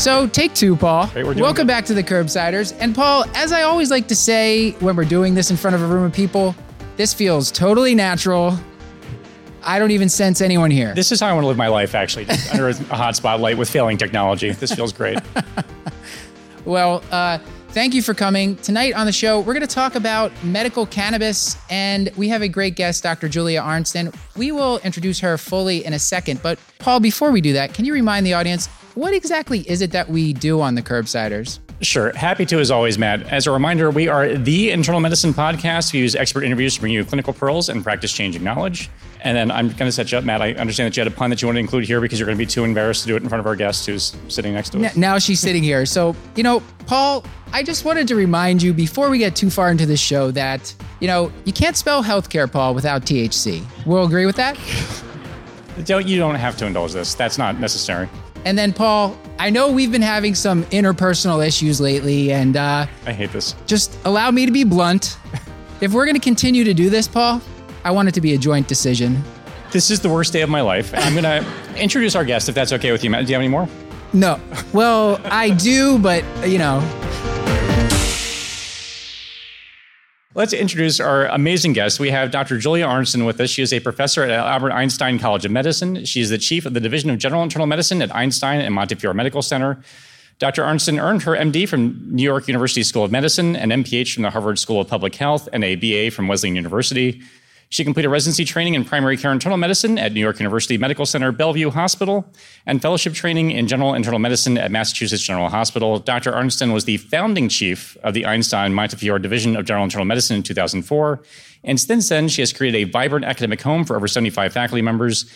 So, take two, Paul. Great, Welcome good. back to the Curbsiders. And, Paul, as I always like to say when we're doing this in front of a room of people, this feels totally natural. I don't even sense anyone here. This is how I want to live my life, actually, under a hot spotlight with failing technology. This feels great. Well, uh, thank you for coming. Tonight on the show, we're going to talk about medical cannabis, and we have a great guest, Dr. Julia Arnsten. We will introduce her fully in a second. But, Paul, before we do that, can you remind the audience what exactly is it that we do on the Curbsiders? Sure. Happy to, as always, Matt. As a reminder, we are the internal medicine podcast. We use expert interviews to bring you clinical pearls and practice changing knowledge. And then I'm going to set you up, Matt. I understand that you had a pun that you want to include here because you're going to be too embarrassed to do it in front of our guest who's sitting next to us. Now she's sitting here. So, you know, Paul, I just wanted to remind you before we get too far into this show that, you know, you can't spell healthcare, Paul, without THC. We'll agree with that? Don't, you don't have to indulge this. That's not necessary. And then, Paul, I know we've been having some interpersonal issues lately, and uh, I hate this. just allow me to be blunt. If we're going to continue to do this, Paul, I want it to be a joint decision. This is the worst day of my life. I'm going to introduce our guest, if that's okay with you, Matt. Do you have any more? No. Well, I do, but, you know, Let's introduce our amazing guest. We have Dr. Julia Arnsten with us. She is a professor at Albert Einstein College of Medicine. She is the chief of the Division of General Internal Medicine at Einstein and Montefiore Medical Center. Dr. Arnsten earned her MD from New York University School of Medicine, an MPH from the Harvard School of Public Health, and a BA from Wesleyan University. She completed residency training in primary care internal medicine at New York University Medical Center Bellevue Hospital and fellowship training in general internal medicine at Massachusetts General Hospital. Dr. Arnsten was the founding chief of the Einstein Montefiore Division of General Internal Medicine in 2004. And since then, she has created a vibrant academic home for over 75 faculty members.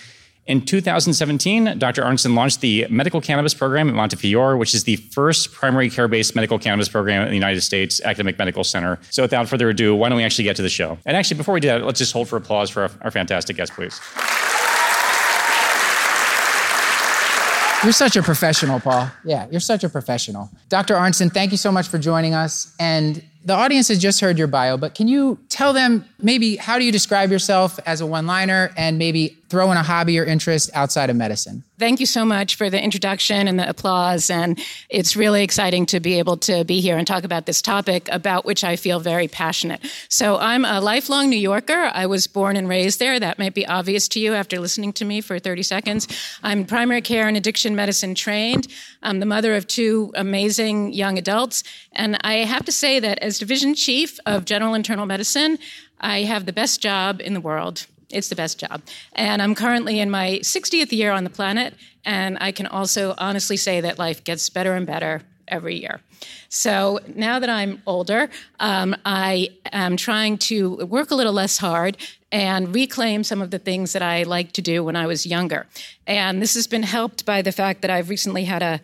In 2017, Dr. Arnsten launched the medical cannabis program at Montefiore, which is the first primary care based medical cannabis program in the United States Academic Medical Center. So, without further ado, why don't we actually get to the show? And actually, before we do that, let's just hold for applause for our, our fantastic guest, please. You're such a professional, Paul. Yeah, you're such a professional. Dr. Arnsten, thank you so much for joining us. And the audience has just heard your bio, but can you tell them maybe how do you describe yourself as a one liner and maybe throw in a hobby or interest outside of medicine? Thank you so much for the introduction and the applause. And it's really exciting to be able to be here and talk about this topic about which I feel very passionate. So, I'm a lifelong New Yorker. I was born and raised there. That might be obvious to you after listening to me for 30 seconds. I'm primary care and addiction medicine trained. I'm the mother of two amazing young adults. And I have to say that as division chief of general internal medicine, I have the best job in the world. It's the best job. And I'm currently in my 60th year on the planet. And I can also honestly say that life gets better and better every year. So now that I'm older, um, I am trying to work a little less hard and reclaim some of the things that I liked to do when I was younger. And this has been helped by the fact that I've recently had a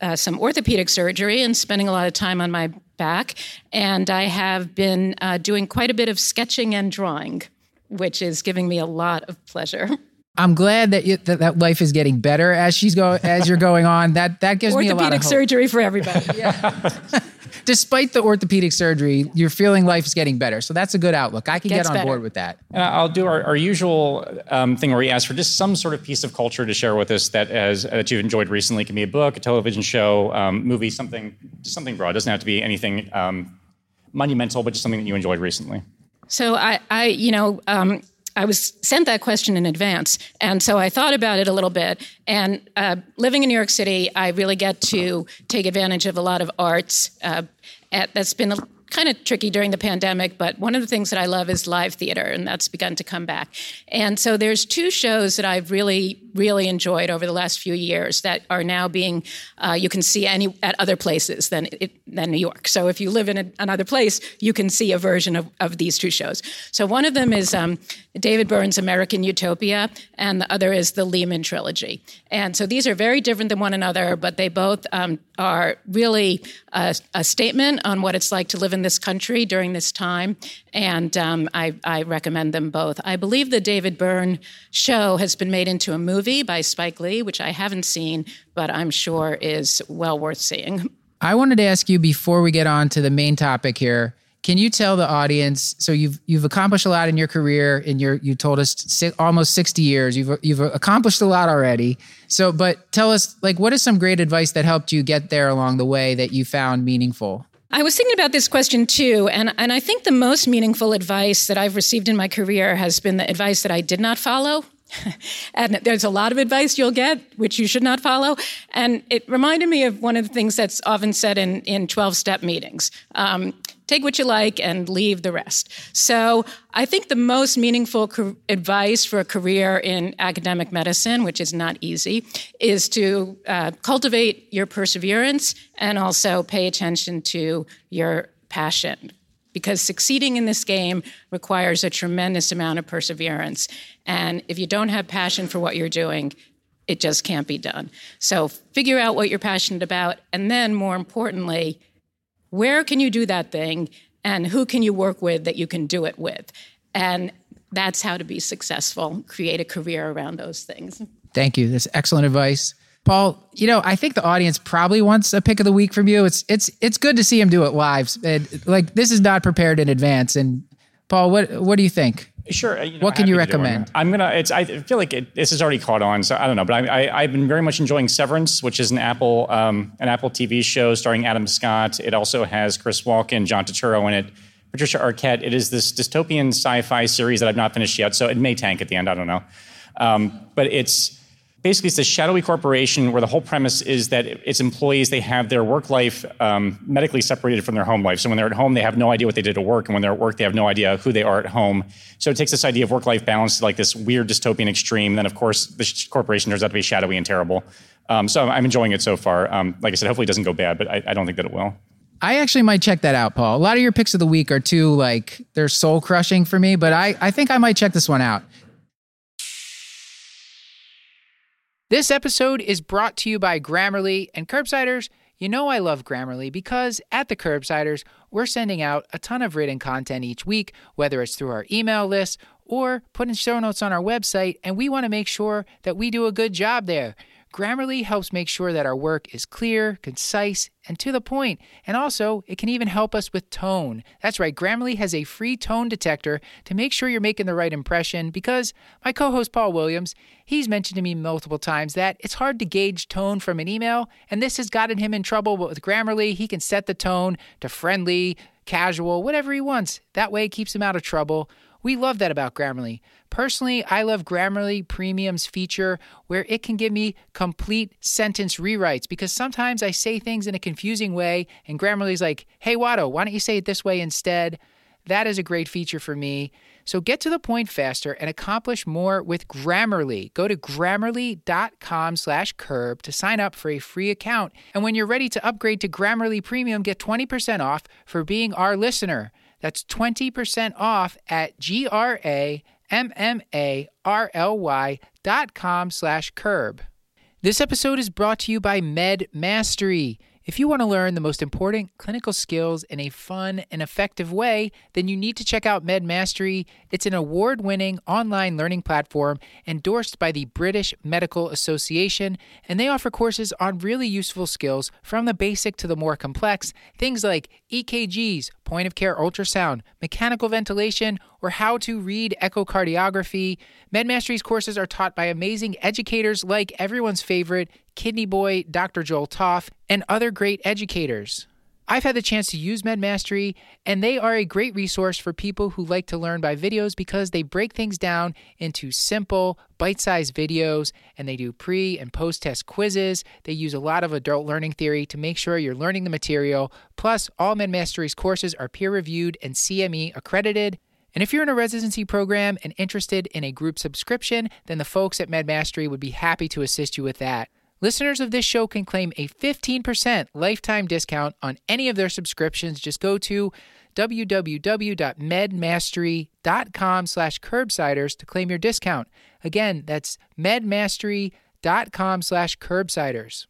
uh, some orthopedic surgery and spending a lot of time on my back. And I have been uh, doing quite a bit of sketching and drawing, which is giving me a lot of pleasure. I'm glad that, you, that that life is getting better as she's go as you're going on. That that gives me a lot of Orthopedic surgery for everybody. Despite the orthopedic surgery, you're feeling life is getting better. So that's a good outlook. I can Gets get on better. board with that. And I'll do our, our usual um, thing where we ask for just some sort of piece of culture to share with us that as that you've enjoyed recently. It can be a book, a television show, um, movie, something something broad. It doesn't have to be anything um, monumental, but just something that you enjoyed recently. So I, I you know, um, I was sent that question in advance, and so I thought about it a little bit. And uh, living in New York City, I really get to take advantage of a lot of arts. Uh, at, that's been a, kind of tricky during the pandemic, but one of the things that I love is live theater, and that's begun to come back. And so there's two shows that I've really really enjoyed over the last few years that are now being uh, you can see any at other places than it, than New York. So if you live in a, another place, you can see a version of, of these two shows. So one of them is um, David Byrne's American Utopia, and the other is the Lehman trilogy. And so these are very different than one another, but they both um, are really a, a, statement on what it's like to live in this country during this time. And um, I, I, recommend them both. I believe the David Byrne show has been made into a movie by Spike Lee, which I haven't seen, but I'm sure is well worth seeing. I wanted to ask you before we get on to the main topic here. Can you tell the audience? So you've you've accomplished a lot in your career, and you you told us si- almost sixty years. You've you've accomplished a lot already. So, but tell us, like, what is some great advice that helped you get there along the way that you found meaningful? I was thinking about this question too, and, and I think the most meaningful advice that I've received in my career has been the advice that I did not follow. and there's a lot of advice you'll get, which you should not follow. And it reminded me of one of the things that's often said in, in 12 step meetings. Um, take what you like and leave the rest. So I think the most meaningful co- advice for a career in academic medicine, which is not easy, is to uh, cultivate your perseverance and also pay attention to your passion. Because succeeding in this game requires a tremendous amount of perseverance. And if you don't have passion for what you're doing, it just can't be done. So figure out what you're passionate about. And then, more importantly, where can you do that thing and who can you work with that you can do it with? And that's how to be successful, create a career around those things. Thank you. That's excellent advice. Paul, you know, I think the audience probably wants a pick of the week from you. It's it's it's good to see him do it live. Like this is not prepared in advance. And Paul, what what do you think? Sure. You know, what can you recommend? I'm gonna. It's. I feel like it, this has already caught on, so I don't know. But I, have been very much enjoying Severance, which is an Apple um, an Apple TV show starring Adam Scott. It also has Chris Walken, John Turturro in it, Patricia Arquette. It is this dystopian sci-fi series that I've not finished yet, so it may tank at the end. I don't know. Um, but it's basically it's a shadowy corporation where the whole premise is that its employees they have their work life um, medically separated from their home life. So when they're at home they have no idea what they did at work and when they're at work they have no idea who they are at home. So it takes this idea of work life balance to like this weird dystopian extreme. Then of course the corporation turns out to be shadowy and terrible. Um, so i'm enjoying it so far. Um, like i said hopefully it doesn't go bad but I, I don't think that it will. I actually might check that out, Paul. A lot of your picks of the week are too like they're soul crushing for me, but I, I think I might check this one out. This episode is brought to you by Grammarly and Curbsiders. You know I love Grammarly because at the Curbsiders, we're sending out a ton of written content each week, whether it's through our email list or putting show notes on our website, and we want to make sure that we do a good job there. Grammarly helps make sure that our work is clear, concise, and to the point. And also, it can even help us with tone. That's right, Grammarly has a free tone detector to make sure you're making the right impression because my co host Paul Williams, he's mentioned to me multiple times that it's hard to gauge tone from an email, and this has gotten him in trouble. But with Grammarly, he can set the tone to friendly, casual, whatever he wants. That way, it keeps him out of trouble. We love that about Grammarly. Personally, I love Grammarly Premium's feature where it can give me complete sentence rewrites because sometimes I say things in a confusing way and Grammarly's like, hey, Watto, why don't you say it this way instead? That is a great feature for me. So get to the point faster and accomplish more with Grammarly. Go to grammarly.com slash curb to sign up for a free account. And when you're ready to upgrade to Grammarly Premium, get 20% off for being our listener. That's 20% off at G-R-A-M-M-A-R-L-Y dot com slash curb. This episode is brought to you by Med Mastery. If you want to learn the most important clinical skills in a fun and effective way, then you need to check out Med Mastery. It's an award winning online learning platform endorsed by the British Medical Association, and they offer courses on really useful skills from the basic to the more complex, things like EKGs, point of care ultrasound, mechanical ventilation, or how to read echocardiography. MedMastery's courses are taught by amazing educators like everyone's favorite Kidney Boy, Dr. Joel Topf, and other great educators. I've had the chance to use MedMastery, and they are a great resource for people who like to learn by videos because they break things down into simple, bite sized videos, and they do pre and post test quizzes. They use a lot of adult learning theory to make sure you're learning the material. Plus, all MedMastery's courses are peer reviewed and CME accredited. And if you're in a residency program and interested in a group subscription, then the folks at MedMastery would be happy to assist you with that. Listeners of this show can claim a 15% lifetime discount on any of their subscriptions. Just go to www.medmastery.com slash curbsiders to claim your discount. Again, that's medmastery.com slash curbsiders.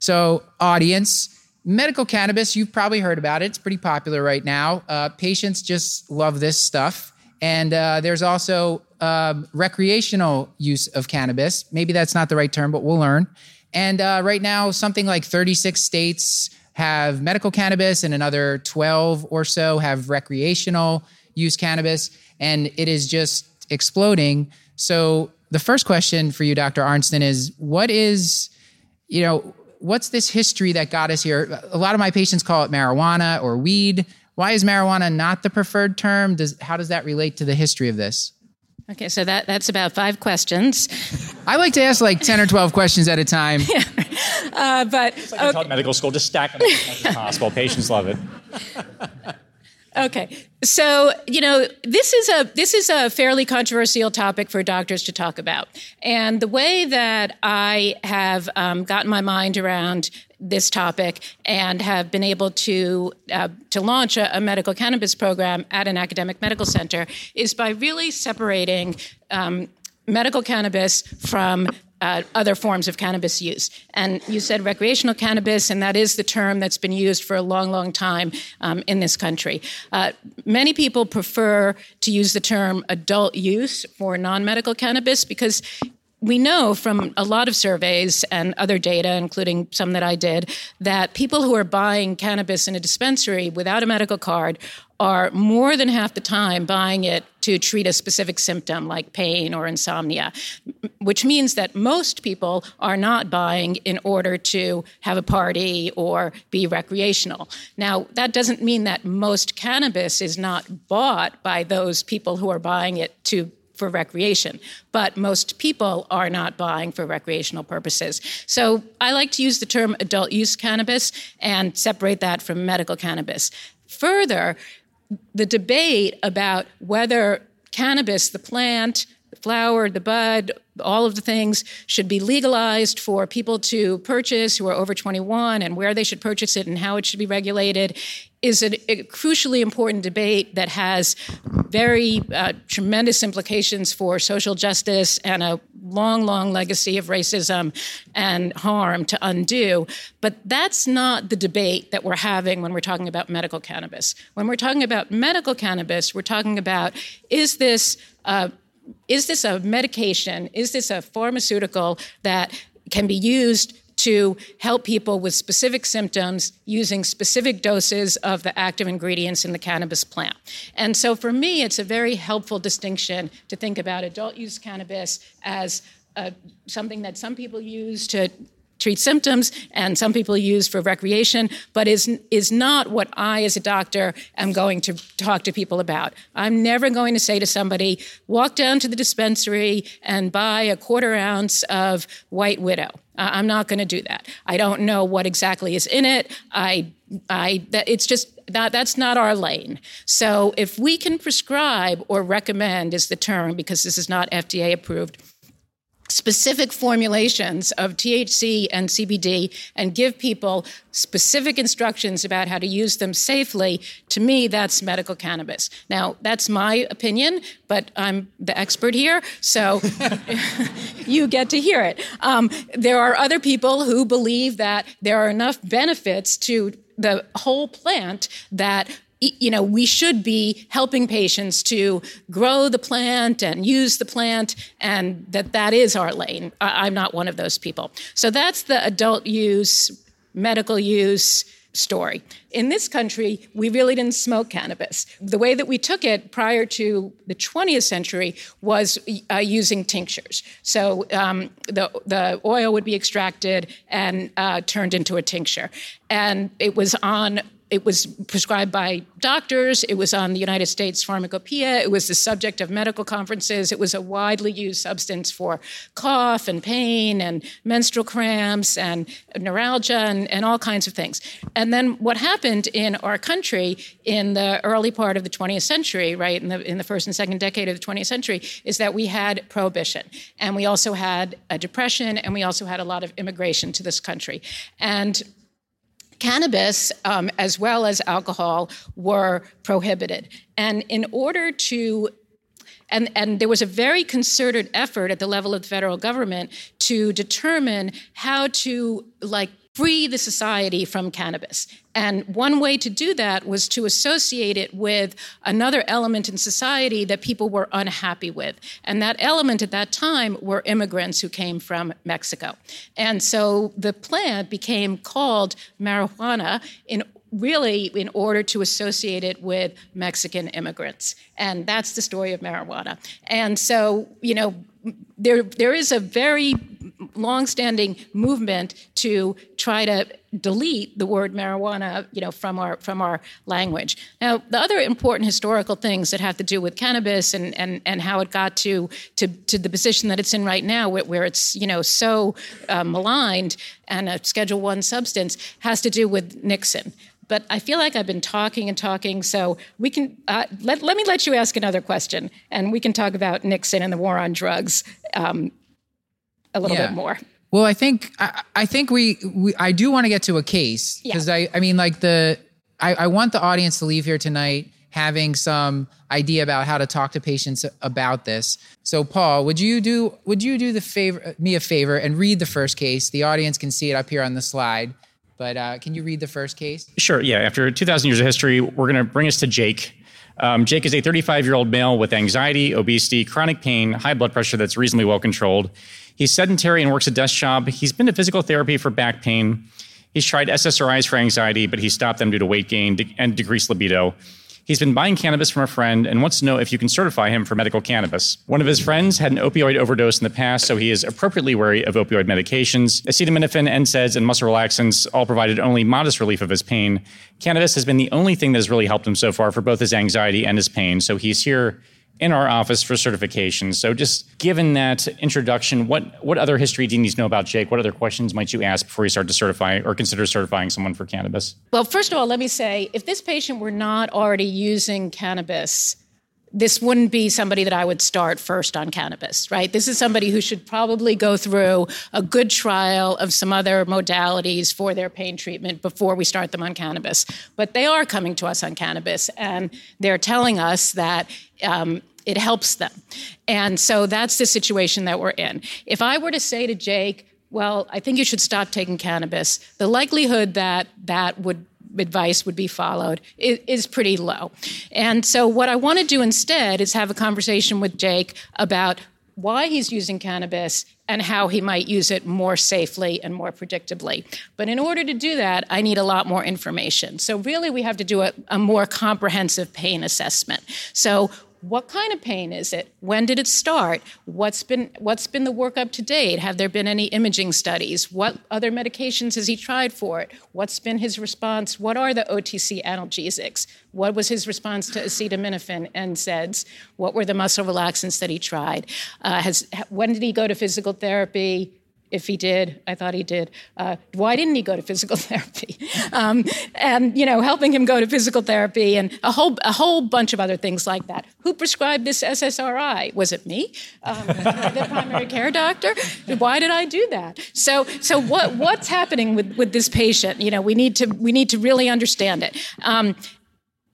So, audience, medical cannabis, you've probably heard about it. It's pretty popular right now. Uh, patients just love this stuff. And uh, there's also um, recreational use of cannabis. Maybe that's not the right term, but we'll learn. And uh, right now, something like 36 states have medical cannabis, and another 12 or so have recreational use cannabis. And it is just exploding. So, the first question for you, Dr. Arnsten, is what is, you know, what's this history that got us here? A lot of my patients call it marijuana or weed. Why is marijuana not the preferred term? Does how does that relate to the history of this? Okay, so that that's about five questions. I like to ask like ten or twelve questions at a time. yeah. uh, but it's like okay. medical school, just stack them as much as possible. Patients love it. Okay. So, you know, this is a this is a fairly controversial topic for doctors to talk about. And the way that I have um, gotten my mind around this topic and have been able to uh, to launch a, a, medical cannabis program at an academic medical center is by really separating um, medical cannabis from uh, other forms of cannabis use. And you said recreational cannabis, and that is the term that's been used for a long, long time um, in this country. Uh, many people prefer to use the term adult use for non medical cannabis because we know from a lot of surveys and other data, including some that I did, that people who are buying cannabis in a dispensary without a medical card are more than half the time buying it to treat a specific symptom like pain or insomnia, which means that most people are not buying in order to have a party or be recreational. Now, that doesn't mean that most cannabis is not bought by those people who are buying it to for recreation, but most people are not buying for recreational purposes. So I like to use the term adult use cannabis and separate that from medical cannabis. Further, the debate about whether cannabis, the plant, the flower, the bud, all of the things should be legalized for people to purchase who are over 21 and where they should purchase it and how it should be regulated is a, a crucially important debate that has very uh, tremendous implications for social justice and a long, long legacy of racism and harm to undo. But that's not the debate that we're having when we're talking about medical cannabis. When we're talking about medical cannabis, we're talking about is this uh, is this a medication? Is this a pharmaceutical that can be used to help people with specific symptoms using specific doses of the active ingredients in the cannabis plant. And so for me, it's a very helpful distinction to think about adult use cannabis as uh, something that some people use to treat symptoms and some people use for recreation, but is, is not what I, as a doctor, am going to talk to people about. I'm never going to say to somebody, walk down to the dispensary and buy a quarter ounce of White Widow. Uh, I'm not going to do that. I don't know what exactly is in it. I, I, that, it's just that that's not our lane. So if we can prescribe or recommend is the term because this is not FDA approved specific formulations of THC and CBD and give people specific instructions about how to use them safely, to me, that's medical cannabis. Now, that's my opinion, but I'm the expert here, so you get to hear it. Um, there are other people who believe that there are enough benefits to the whole plant that you know, we should be helping patients to grow the plant and use the plant, and that that is our lane. I'm not one of those people. So that's the adult use, medical use, story. In this country, we really didn't smoke cannabis. The way that we took it prior to the 20th century was uh, using tinctures. So um, the, the oil would be extracted and uh, turned into a tincture. And it was on it was prescribed by doctors. It was on the United States Pharmacopoeia. It was the subject of medical conferences. It was a widely used substance for cough and pain and menstrual cramps and neuralgia and, and all kinds of things. And then what happened in our country in the early part of the 20th century, right, in the, in the first and second decade of the 20th century, is that we had prohibition. And we also had a depression, and we also had a lot of immigration to this country. And cannabis um, as well as alcohol were prohibited. And in order to and, and there was a very concerted effort at the level of the federal government to determine how to like free the society from cannabis. And one way to do that was to associate it with another element in society that people were unhappy with. And that element at that time were immigrants who came from Mexico. And so the plant became called marijuana in really in order to associate it with Mexican immigrants. And that's the story of marijuana. And so, you know, there there is a very longstanding movement to try to delete the word marijuana, you know, from our from our language. Now, the other important historical things that have to do with cannabis and and, and how it got to, to to the position that it's in right now, where, where it's you know so uh, maligned and a Schedule One substance, has to do with Nixon but I feel like I've been talking and talking, so we can uh, let, let me let you ask another question, and we can talk about Nixon and the war on drugs um, a little yeah. bit more. Well, I think I, I think we, we I do want to get to a case because yeah. I I mean like the I, I want the audience to leave here tonight having some idea about how to talk to patients about this. So, Paul, would you do would you do the favor me a favor and read the first case? The audience can see it up here on the slide. But uh, can you read the first case? Sure. Yeah. After 2,000 years of history, we're going to bring us to Jake. Um, Jake is a 35 year old male with anxiety, obesity, chronic pain, high blood pressure that's reasonably well controlled. He's sedentary and works a desk job. He's been to physical therapy for back pain. He's tried SSRIs for anxiety, but he stopped them due to weight gain and decreased libido. He's been buying cannabis from a friend and wants to know if you can certify him for medical cannabis. One of his friends had an opioid overdose in the past, so he is appropriately wary of opioid medications. Acetaminophen, NSAIDs, and muscle relaxants all provided only modest relief of his pain. Cannabis has been the only thing that has really helped him so far for both his anxiety and his pain, so he's here in our office for certification. So, just given that introduction, what what other history do you need to know about Jake? What other questions might you ask before you start to certify or consider certifying someone for cannabis? Well, first of all, let me say if this patient were not already using cannabis, this wouldn't be somebody that I would start first on cannabis, right? This is somebody who should probably go through a good trial of some other modalities for their pain treatment before we start them on cannabis. But they are coming to us on cannabis, and they're telling us that. Um, it helps them. And so that's the situation that we're in. If I were to say to Jake, well, I think you should stop taking cannabis, the likelihood that that would advice would be followed is, pretty low. And so, what I want to do instead is have a conversation with Jake about why he's using cannabis and how he might use it more safely and more predictably. But in order to do that, I need a lot more information. So, really, we have to do a, a more comprehensive pain assessment. So, what kind of pain is it? When did it start? What's been what's been the work up to date? Have there been any imaging studies? What other medications has he tried for it? What's been his response? What are the OTC analgesics? What was his response to acetaminophen and NSAIDs? What were the muscle relaxants that he tried? Uh, has when did he go to physical therapy? If he did. I thought he did. Uh, why didn't he go to physical therapy? Um, and you know, helping him go to physical therapy and a whole a whole bunch of other things like that. Who prescribed this SSRI? Was it me, um, the primary care doctor? Why did I do that? So so what what's happening with with this patient? You know, we need to we need to really understand it. Um,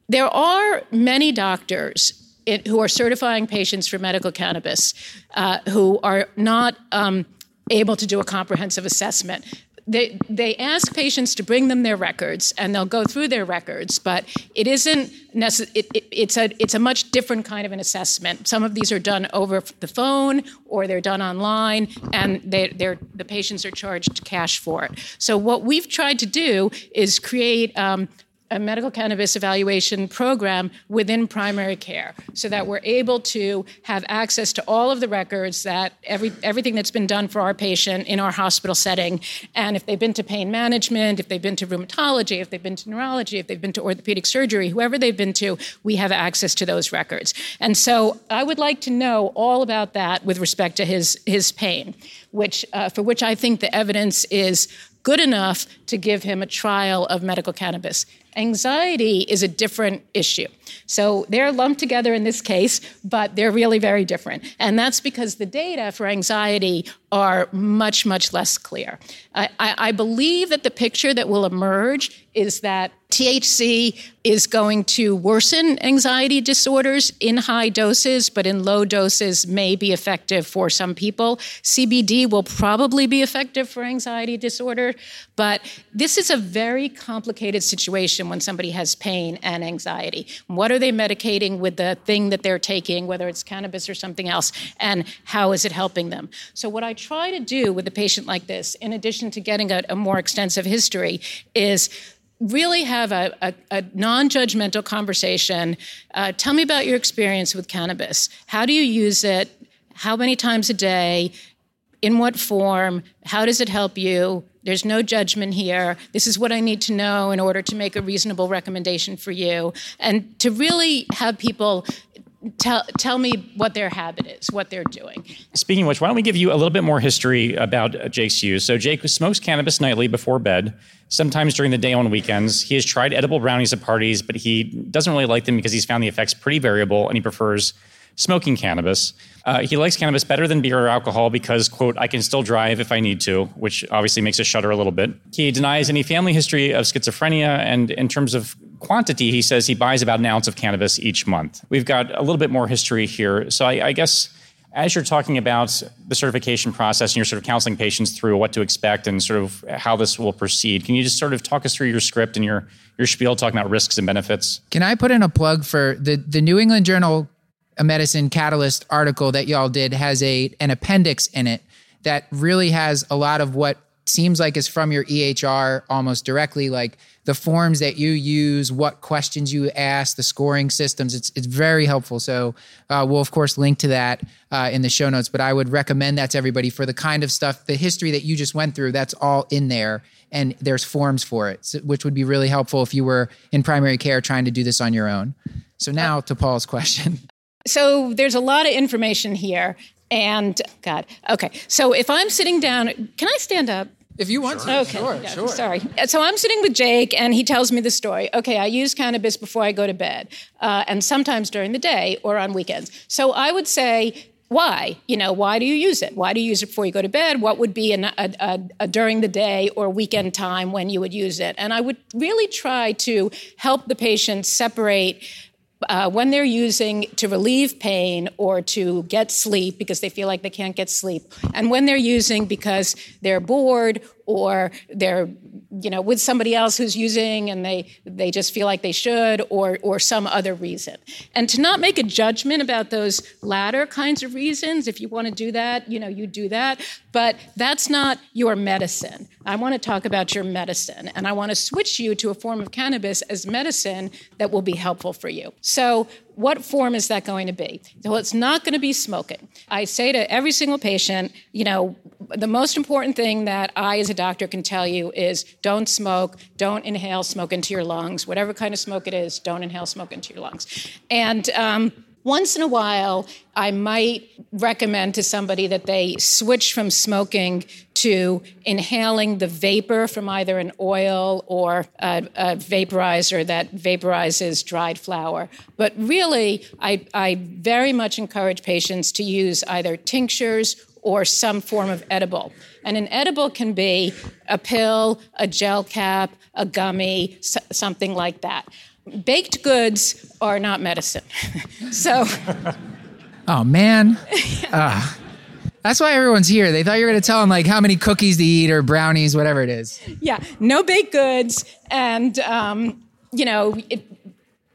there are many doctors who are certifying patients for medical cannabis uh, who are not um, able to do a comprehensive assessment. They, they ask patients to bring them their records and they'll go through their records, but it isn't necess- it, it, it's, a, it's a much different kind of an assessment. Some of these are done over the phone or they're done online and they, they're, the patients are charged cash for it. So, what we've tried to do is create um, a medical cannabis evaluation program within primary care so that we're able to have access to all of the records that every everything that's been done for our patient in our hospital setting and if they've been to pain management if they've been to rheumatology if they've been to neurology if they've been to orthopedic surgery whoever they've been to we have access to those records and so i would like to know all about that with respect to his his pain which uh, for which i think the evidence is good enough to give him a trial of medical cannabis. Anxiety is a different issue. So they're lumped together in this case, but they're really very different. And that's because the data for anxiety are much, much less clear. I, I, I believe that the picture that will emerge is that THC is going to worsen anxiety disorders in high doses, but in low doses may be effective for some people. CBD will probably be effective for anxiety disorder, but this is a very complicated situation when somebody has pain and anxiety. What are they medicating with the thing that they're taking, whether it's cannabis or something else, and how is it helping them? So, what I try to do with a patient like this, in addition to getting a, a more extensive history, is really have a, a, a non judgmental conversation. Uh, tell me about your experience with cannabis. How do you use it? How many times a day? In what form? How does it help you? There's no judgment here. This is what I need to know in order to make a reasonable recommendation for you. And to really have people tell tell me what their habit is, what they're doing. Speaking of which, why don't we give you a little bit more history about Jake's use? So Jake smokes cannabis nightly before bed, sometimes during the day on weekends. He has tried edible brownies at parties, but he doesn't really like them because he's found the effects pretty variable, and he prefers smoking cannabis. Uh, he likes cannabis better than beer or alcohol because, quote, I can still drive if I need to, which obviously makes us shudder a little bit. He denies any family history of schizophrenia, and in terms of quantity, he says he buys about an ounce of cannabis each month. We've got a little bit more history here. So I, I guess as you're talking about the certification process and you're sort of counseling patients through what to expect and sort of how this will proceed, can you just sort of talk us through your script and your your spiel talking about risks and benefits? Can I put in a plug for the the New England Journal of Medicine Catalyst article that y'all did has a an appendix in it that really has a lot of what seems like is from your EHR almost directly, like the forms that you use, what questions you ask, the scoring systems. It's it's very helpful. So uh, we'll of course link to that uh, in the show notes. But I would recommend that to everybody for the kind of stuff, the history that you just went through. That's all in there, and there's forms for it, which would be really helpful if you were in primary care trying to do this on your own. So now to Paul's question. So there's a lot of information here. And God, okay. So if I'm sitting down, can I stand up? If you want to. Okay. Sure, yeah, sure. Sorry. So I'm sitting with Jake, and he tells me the story. Okay, I use cannabis before I go to bed, uh, and sometimes during the day or on weekends. So I would say, why? You know, why do you use it? Why do you use it before you go to bed? What would be an, a, a, a, during the day or weekend time when you would use it? And I would really try to help the patient separate uh, when they're using to relieve pain or to get sleep because they feel like they can't get sleep, and when they're using because they're bored or they're you know with somebody else who's using and they they just feel like they should or or some other reason. And to not make a judgment about those latter kinds of reasons if you want to do that you know you do that. But that's not your medicine. I want to talk about your medicine and i want to switch you to a form of cannabis as medicine that will be helpful for you. So what form is that going to be? Well, it's not going to be smoking. I say to every single patient, you know, the most important thing that I, as a doctor, can tell you is don't smoke, don't inhale smoke into your lungs. Whatever kind of smoke it is, don't inhale smoke into your lungs. And um, once in a while, I might recommend to somebody that they switch from smoking to inhaling the vapor from either an oil or a, a vaporizer that vaporizes dried flower. But really, I, I very much encourage patients to use either tinctures or some form of edible. And an edible can be a pill, a gel cap, a gummy, something like that baked goods are not medicine. so. Oh, man. Uh, that's why everyone's here. They thought you were going to tell them like how many cookies to eat or brownies, whatever it is. Yeah, no baked goods. And, um, you know, it,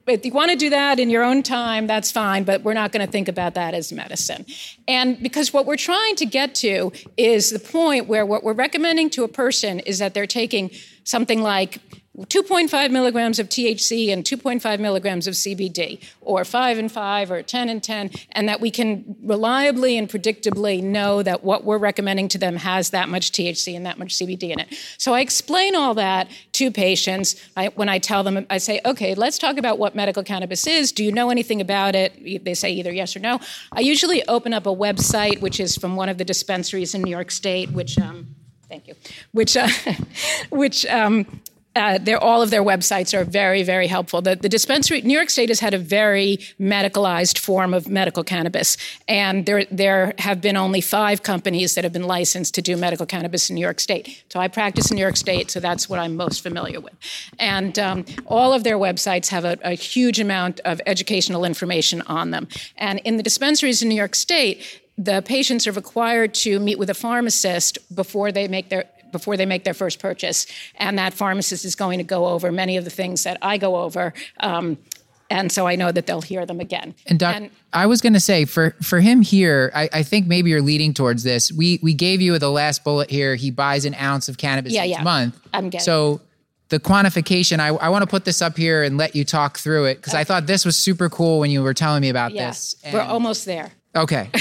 if you want to do that in your own time, that's fine, but we're not going to think about that as medicine. And because what we're trying to get to is the point where what we're recommending to a person is that they're taking something like 2.5 milligrams of THC and 2.5 milligrams of CBD, or 5 and 5, or 10 and 10, and that we can reliably and predictably know that what we're recommending to them has that much THC and that much CBD in it. So I explain all that to patients I, when I tell them, I say, okay, let's talk about what medical cannabis is. Do you know anything about it? They say either yes or no. I usually open up a website, which is from one of the dispensaries in New York State, which, um, thank you, which, uh, which, um, uh, all of their websites are very, very helpful. The, the, dispensary, New York State has had a very medicalized form of medical cannabis, and there there have been only five companies that have been licensed to do medical cannabis in New York State. So I practice in New York State, so that's what I'm most familiar with. And um, all of their websites have a, a huge amount of educational information on them. And in the dispensaries in New York State, the patients are required to meet with a pharmacist before they make their before they make their first purchase. And that pharmacist is going to go over many of the things that I go over. Um, and so I know that they'll hear them again. And, doc, and I was going to say for for him here, I, I, think maybe you're leading towards this. We we gave you the last bullet here. He buys an ounce of cannabis yeah, each yeah. month. I'm getting. So the quantification, I, I want to put this up here and let you talk through it because okay. I thought this was super cool when you were telling me about yeah, this. And, we're almost there. Okay.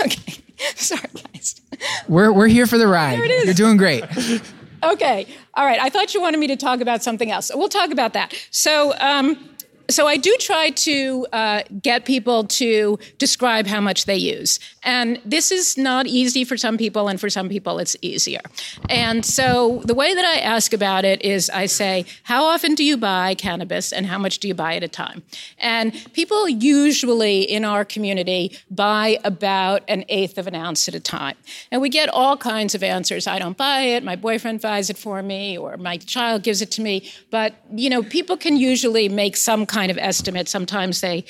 okay. Sorry, guys. We're we're here for the ride. You're doing great. okay. All right. I thought you wanted me to talk about something else. We'll talk about that. So. Um, so I do try to uh, get people to describe how much they use, and this is not easy for some people, and for some people it's easier. And so the way that I ask about it is, I say, "How often do you buy cannabis, and how much do you buy at a time?" And people usually in our community buy about an eighth of an ounce at a time, and we get all kinds of answers. I don't buy it. My boyfriend buys it for me, or my child gives it to me. But you know, people can usually make some kind of estimate. Sometimes they,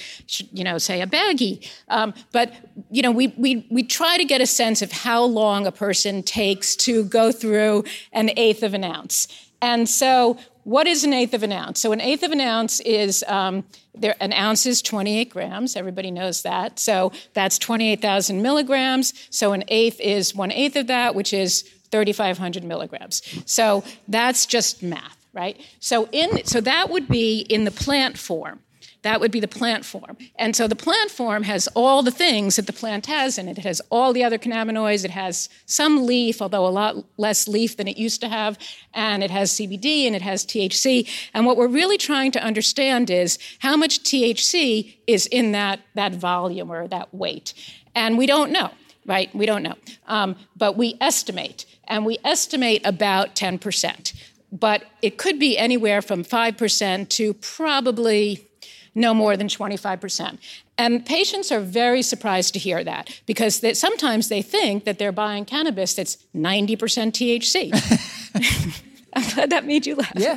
you know, say a baggie. Um, but you know, we we we try to get a sense of how long a person takes to go through an eighth of an ounce. And so, what is an eighth of an ounce? So, an eighth of an ounce is um, there, an ounce is 28 grams. Everybody knows that. So that's 28,000 milligrams. So an eighth is one eighth of that, which is 3,500 milligrams. So that's just math right? So in so that would be in the plant form. That would be the plant form. And so the plant form has all the things that the plant has in it. It has all the other cannabinoids. It has some leaf, although a lot less leaf than it used to have. And it has CBD and it has THC. And what we're really trying to understand is how much THC is in that, that volume or that weight. And we don't know, right? We don't know. Um, but we estimate. And we estimate about 10% but it could be anywhere from 5% to probably no more than 25%. And patients are very surprised to hear that because they, sometimes they think that they're buying cannabis that's 90% THC. I'm glad that made you laugh. Yeah.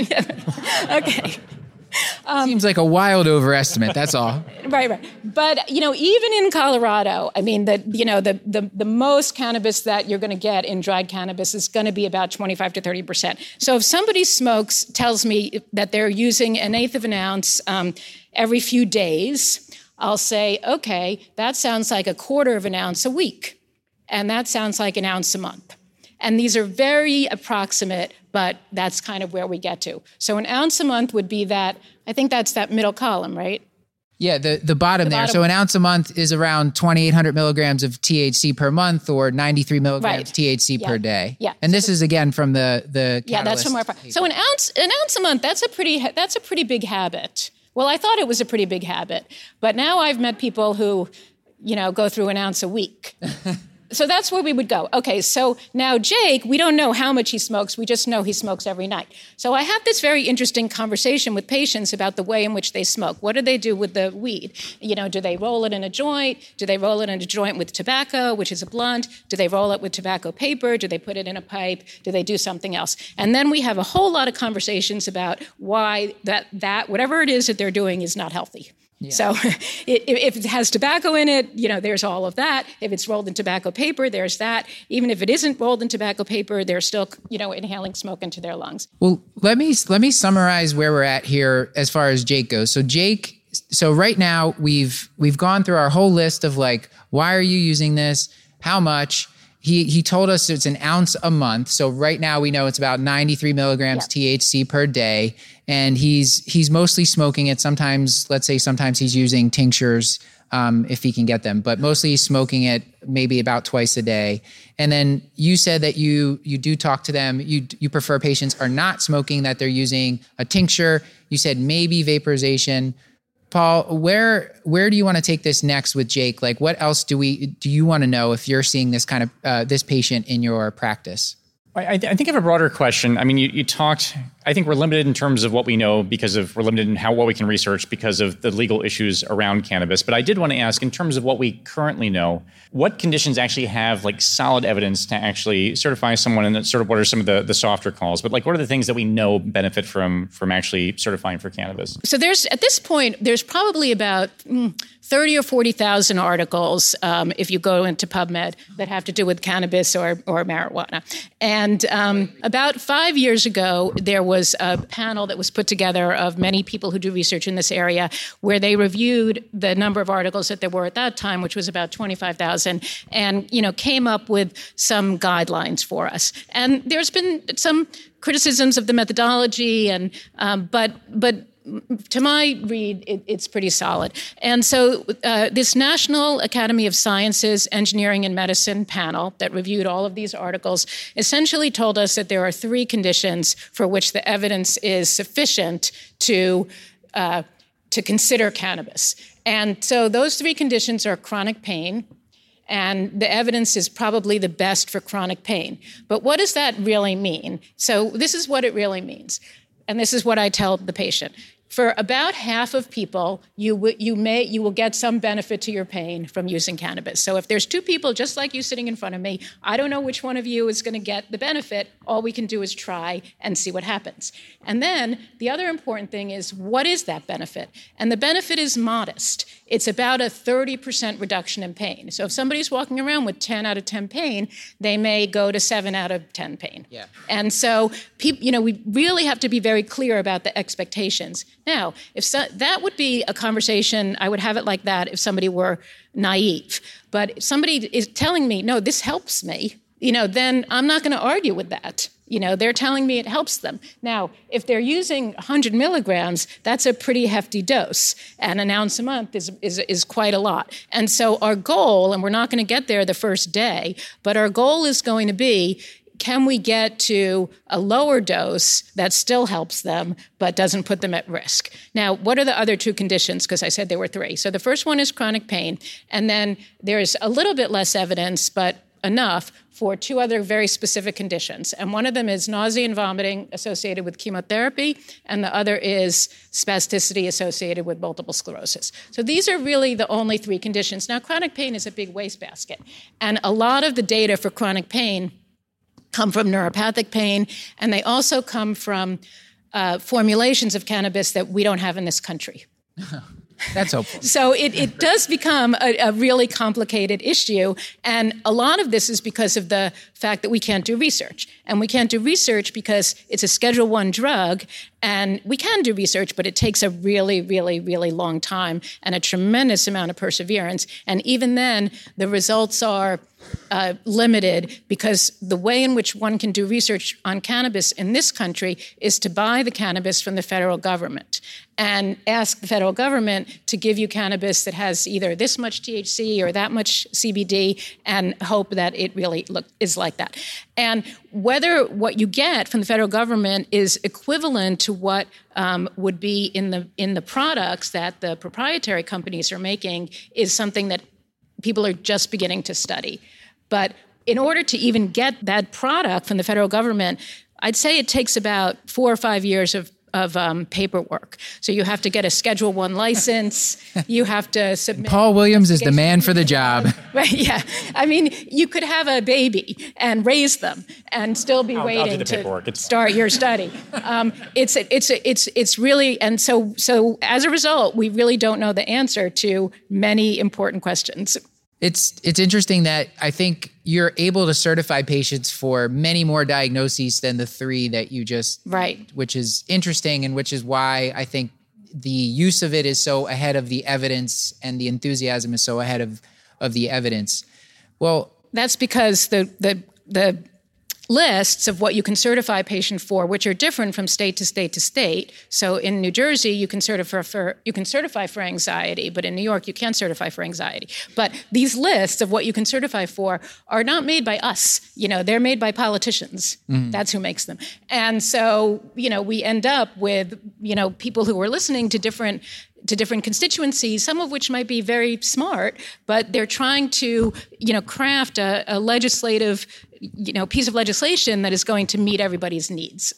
okay. Um, Seems like a wild overestimate. That's all. right, right. But you know, even in Colorado, I mean, the you know the the, the most cannabis that you're going to get in dried cannabis is going to be about 25 to 30 percent. So if somebody smokes, tells me that they're using an eighth of an ounce um, every few days, I'll say, okay, that sounds like a quarter of an ounce a week, and that sounds like an ounce a month. And these are very approximate, but that's kind of where we get to. So an ounce a month would be that, I think that's that middle column, right? Yeah, the, the bottom the there. Bottom. So an ounce a month is around 2,800 milligrams of THC per month or 93 milligrams right. THC yeah. per day. Yeah. And so this the, is again from the the yeah that's from our so an ounce an ounce a month that's a pretty that's a pretty big habit. Well, I thought it was a pretty big habit, but now I've met people who, you know, go through an ounce a week. so that's where we would go. Okay, so now Jake, we don't know how much he smokes. We just know he smokes every night. So I have this very interesting conversation with patients about the way in which they smoke. What do they do with the weed? You know, do they roll it in a joint? Do they roll it in a joint with tobacco, which is a blunt? Do they roll it with tobacco paper? Do they put it in a pipe? Do they do something else? And then we have a whole lot of conversations about why that that whatever it is that they're doing is not healthy. Yeah. So if it has tobacco in it, you know, there's all of that. If it's rolled in tobacco paper, there's that. Even if it isn't rolled in tobacco paper, they're still, you know, inhaling smoke into their lungs. Well, let me let me summarize where we're at here as far as Jake goes. So Jake, so right now we've we've gone through our whole list of like why are you using this? How much? he he told us it's an ounce a month. So right now we know it's about 93 milligrams Yep. THC per day, and he's he's mostly smoking it. Sometimes, let's say, sometimes he's using tinctures um, if he can get them, but mostly he's smoking it maybe about twice a day. And then you said that you you do talk to them. You you prefer patients are not smoking that they're using a tincture. You said maybe vaporization. Paul, where where do you want to take this next with Jake? Like, what else do we do you want to know if you're seeing this kind of uh, this patient in your practice? I, I think I have a broader question. I mean, you, you talked. I think we're limited in terms of what we know because of we're limited in how what we can research because of the legal issues around cannabis. But I did want to ask, in terms of what we currently know, what conditions actually have like solid evidence to actually certify someone, and sort of what are some of the, the softer calls? But like, what are the things that we know benefit from from actually certifying for cannabis? So there's at this point there's probably about mm, thirty or forty thousand articles um, if you go into PubMed that have to do with cannabis or or marijuana. And um, about five years ago, there was a panel that was put together of many people who do research in this area, where they reviewed the number of articles that there were at that time, which was about twenty five thousand, and you know came up with some guidelines for us. And there's been some criticisms of the methodology, and um, but but to my read, it, it's pretty solid. And so, uh, this National Academy of Sciences, Engineering, and Medicine panel that reviewed all of these articles essentially told us that there are three conditions for which the evidence is sufficient to. Uh, to consider cannabis. And so those three conditions are chronic pain, and the evidence is probably the best for chronic pain. But what does that really mean? So, this is what it really means. And this is what I tell the patient. For about half of people, you, w- you, may, you will get some benefit to your pain from using cannabis. So, if there's two people just like you sitting in front of me, I don't know which one of you is going to get the benefit. All we can do is try and see what happens. And then the other important thing is what is that benefit? And the benefit is modest. It's about a 30% reduction in pain. So if somebody's walking around with 10 out of 10 pain, they may go to 7 out of 10 pain. Yeah. And so people, you know, we really have to be very clear about the expectations. Now, if so, that would be a conversation, I would have it like that if somebody were naive. But if somebody is telling me, "No, this helps me." You know, then I'm not going to argue with that. You know, they're telling me it helps them. Now, if they're using 100 milligrams, that's a pretty hefty dose. And an ounce a month is, is, is quite a lot. And so our goal, and we're not going to get there the first day, but our goal is going to be can we get to a lower dose that still helps them but doesn't put them at risk? Now, what are the other two conditions? Because I said there were three. So the first one is chronic pain, and then there's a little bit less evidence, but enough for two other very specific conditions. And one of them is nausea and vomiting associated with chemotherapy, and the other is spasticity associated with multiple sclerosis. So these are really the only three conditions. Now, chronic pain is a big wastebasket, and a lot of the data for chronic pain come from neuropathic pain, and they also come from uh, formulations of cannabis that we don't have in this country. That's hopeful. So it, it does become a, a, really complicated issue. And a lot of this is because of the fact that we can't do research. And we can't do research because it's a Schedule One drug. And we can do research, but it takes a really, really, really long time and a tremendous amount of perseverance. And even then, the results are uh, limited because the way in which one can do research on cannabis in this country is to buy the cannabis from the federal government and ask the federal government to give you cannabis that has either this much THC or that much CBD and hope that it really look, is like that. And whether what you get from the federal government is equivalent to what um, would be in the in the products that the proprietary companies are making is something that people are just beginning to study. But in order to even get that product from the federal government, I'd say it takes about four or five years of of um, paperwork. So you have to get a Schedule One license. you have to submit. Paul Williams is the man for the job. Right? Yeah. I mean, you could have a baby and raise them and still be I'll- I'll waiting the to paperwork. It's- start your study. Um, it's it's it's it's really and so so as a result, we really don't know the answer to many important questions. It's it's interesting that I think you're able to certify patients for many more diagnoses than the three that you just Right. which is interesting and which is why I think the use of it is so ahead of the evidence and the enthusiasm is so ahead of of the evidence. Well, That's because the the the lists of what you can certify a patient for, which are different from state to state to state. So in New Jersey, you can certify for you can certify for anxiety, but in New York, you can't certify for anxiety. But these lists of what you can certify for are not made by us. You know, they're made by politicians. Mm-hmm. That's who makes them. And so, you know, we end up with you know people who are listening to different to different constituencies, some of which might be very smart, but they're trying to, you know, craft a, a legislative you know, piece of legislation that is going to meet everybody's needs.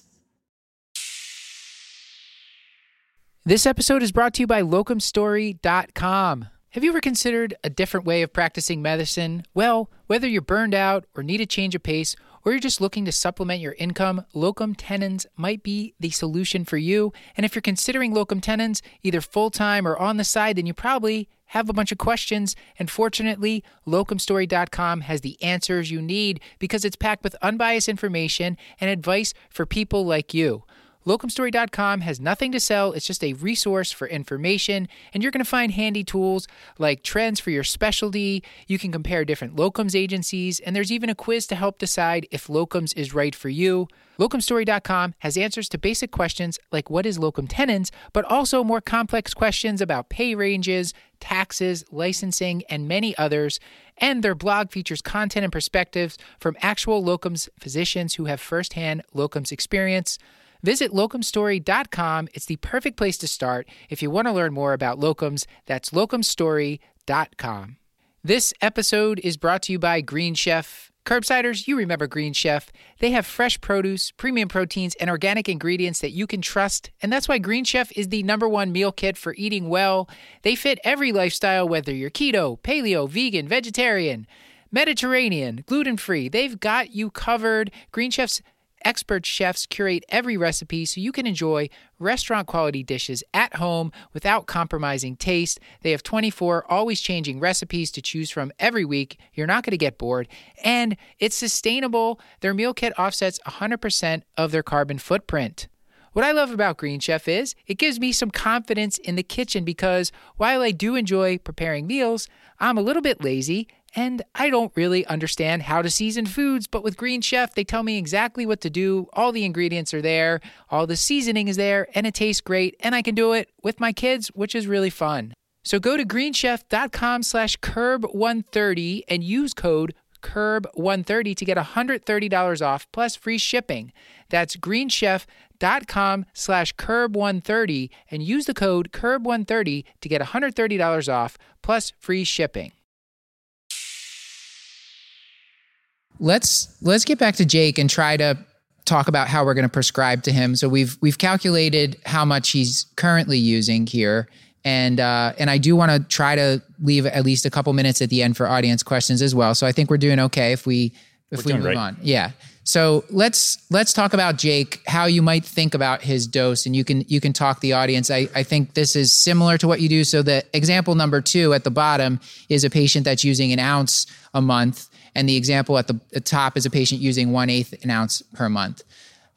This episode is brought to you by locumstory.com. Have you ever considered a different way of practicing medicine? Well, whether you're burned out or need a change of pace, or you're just looking to supplement your income, locum tenens might be the solution for you. And if you're considering locum tenens, either full time or on the side, then you probably have a bunch of questions, and fortunately, locumstory.com has the answers you need because it's packed with unbiased information and advice for people like you. Locumstory.com has nothing to sell, it's just a resource for information, and you're going to find handy tools like trends for your specialty. You can compare different locums agencies, and there's even a quiz to help decide if locums is right for you. Locumstory.com has answers to basic questions like what is locum tenens, but also more complex questions about pay ranges, taxes, licensing, and many others. And their blog features content and perspectives from actual locums physicians who have firsthand locums experience. Visit locumstory.com. It's the perfect place to start if you want to learn more about locums. That's locumstory.com. This episode is brought to you by Green Chef. Curbsiders, you remember Green Chef. They have fresh produce, premium proteins, and organic ingredients that you can trust. And that's why Green Chef is the number one meal kit for eating well. They fit every lifestyle, whether you're keto, paleo, vegan, vegetarian, Mediterranean, gluten free. They've got you covered. Green Chef's Expert chefs curate every recipe so you can enjoy restaurant quality dishes at home without compromising taste. They have 24 always changing recipes to choose from every week. You're not going to get bored. And it's sustainable. Their meal kit offsets 100% of their carbon footprint. What I love about Green Chef is it gives me some confidence in the kitchen because while I do enjoy preparing meals, I'm a little bit lazy and I don't really understand how to season foods, but with Green Chef, they tell me exactly what to do. All the ingredients are there, all the seasoning is there, and it tastes great, and I can do it with my kids, which is really fun. So go to greenchef.com slash curb130 and use code curb130 to get $130 off plus free shipping. That's greenchef.com slash curb130 and use the code curb130 to get $130 off plus free shipping. Let's let's get back to Jake and try to talk about how we're going to prescribe to him. So we've we've calculated how much he's currently using here, and uh, and I do want to try to leave at least a couple minutes at the end for audience questions as well. So I think we're doing okay if we if we're we move great. on. Yeah. So let's let's talk about Jake, how you might think about his dose, and you can you can talk the audience. I, I think this is similar to what you do. So the example number two at the bottom is a patient that's using an ounce a month and the example at the, top is a patient using one eighth an ounce per month.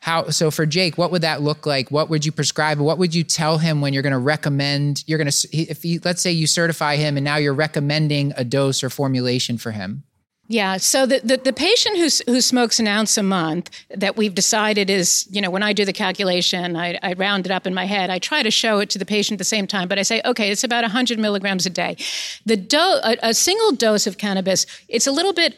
How so for Jake? What would that look like? What would you prescribe? What would you tell him when you're going to recommend? You're going to if let's say you certify him and now you're recommending a dose or formulation for him. Yeah. So the, the, the, patient who, who smokes an ounce a month that we've decided is, you know, when I do the calculation, I, I round it up in my head. I try to show it to the patient at the same time, but I say, okay, it's about 100 milligrams a day. The do- a, a single dose of cannabis, it's a little bit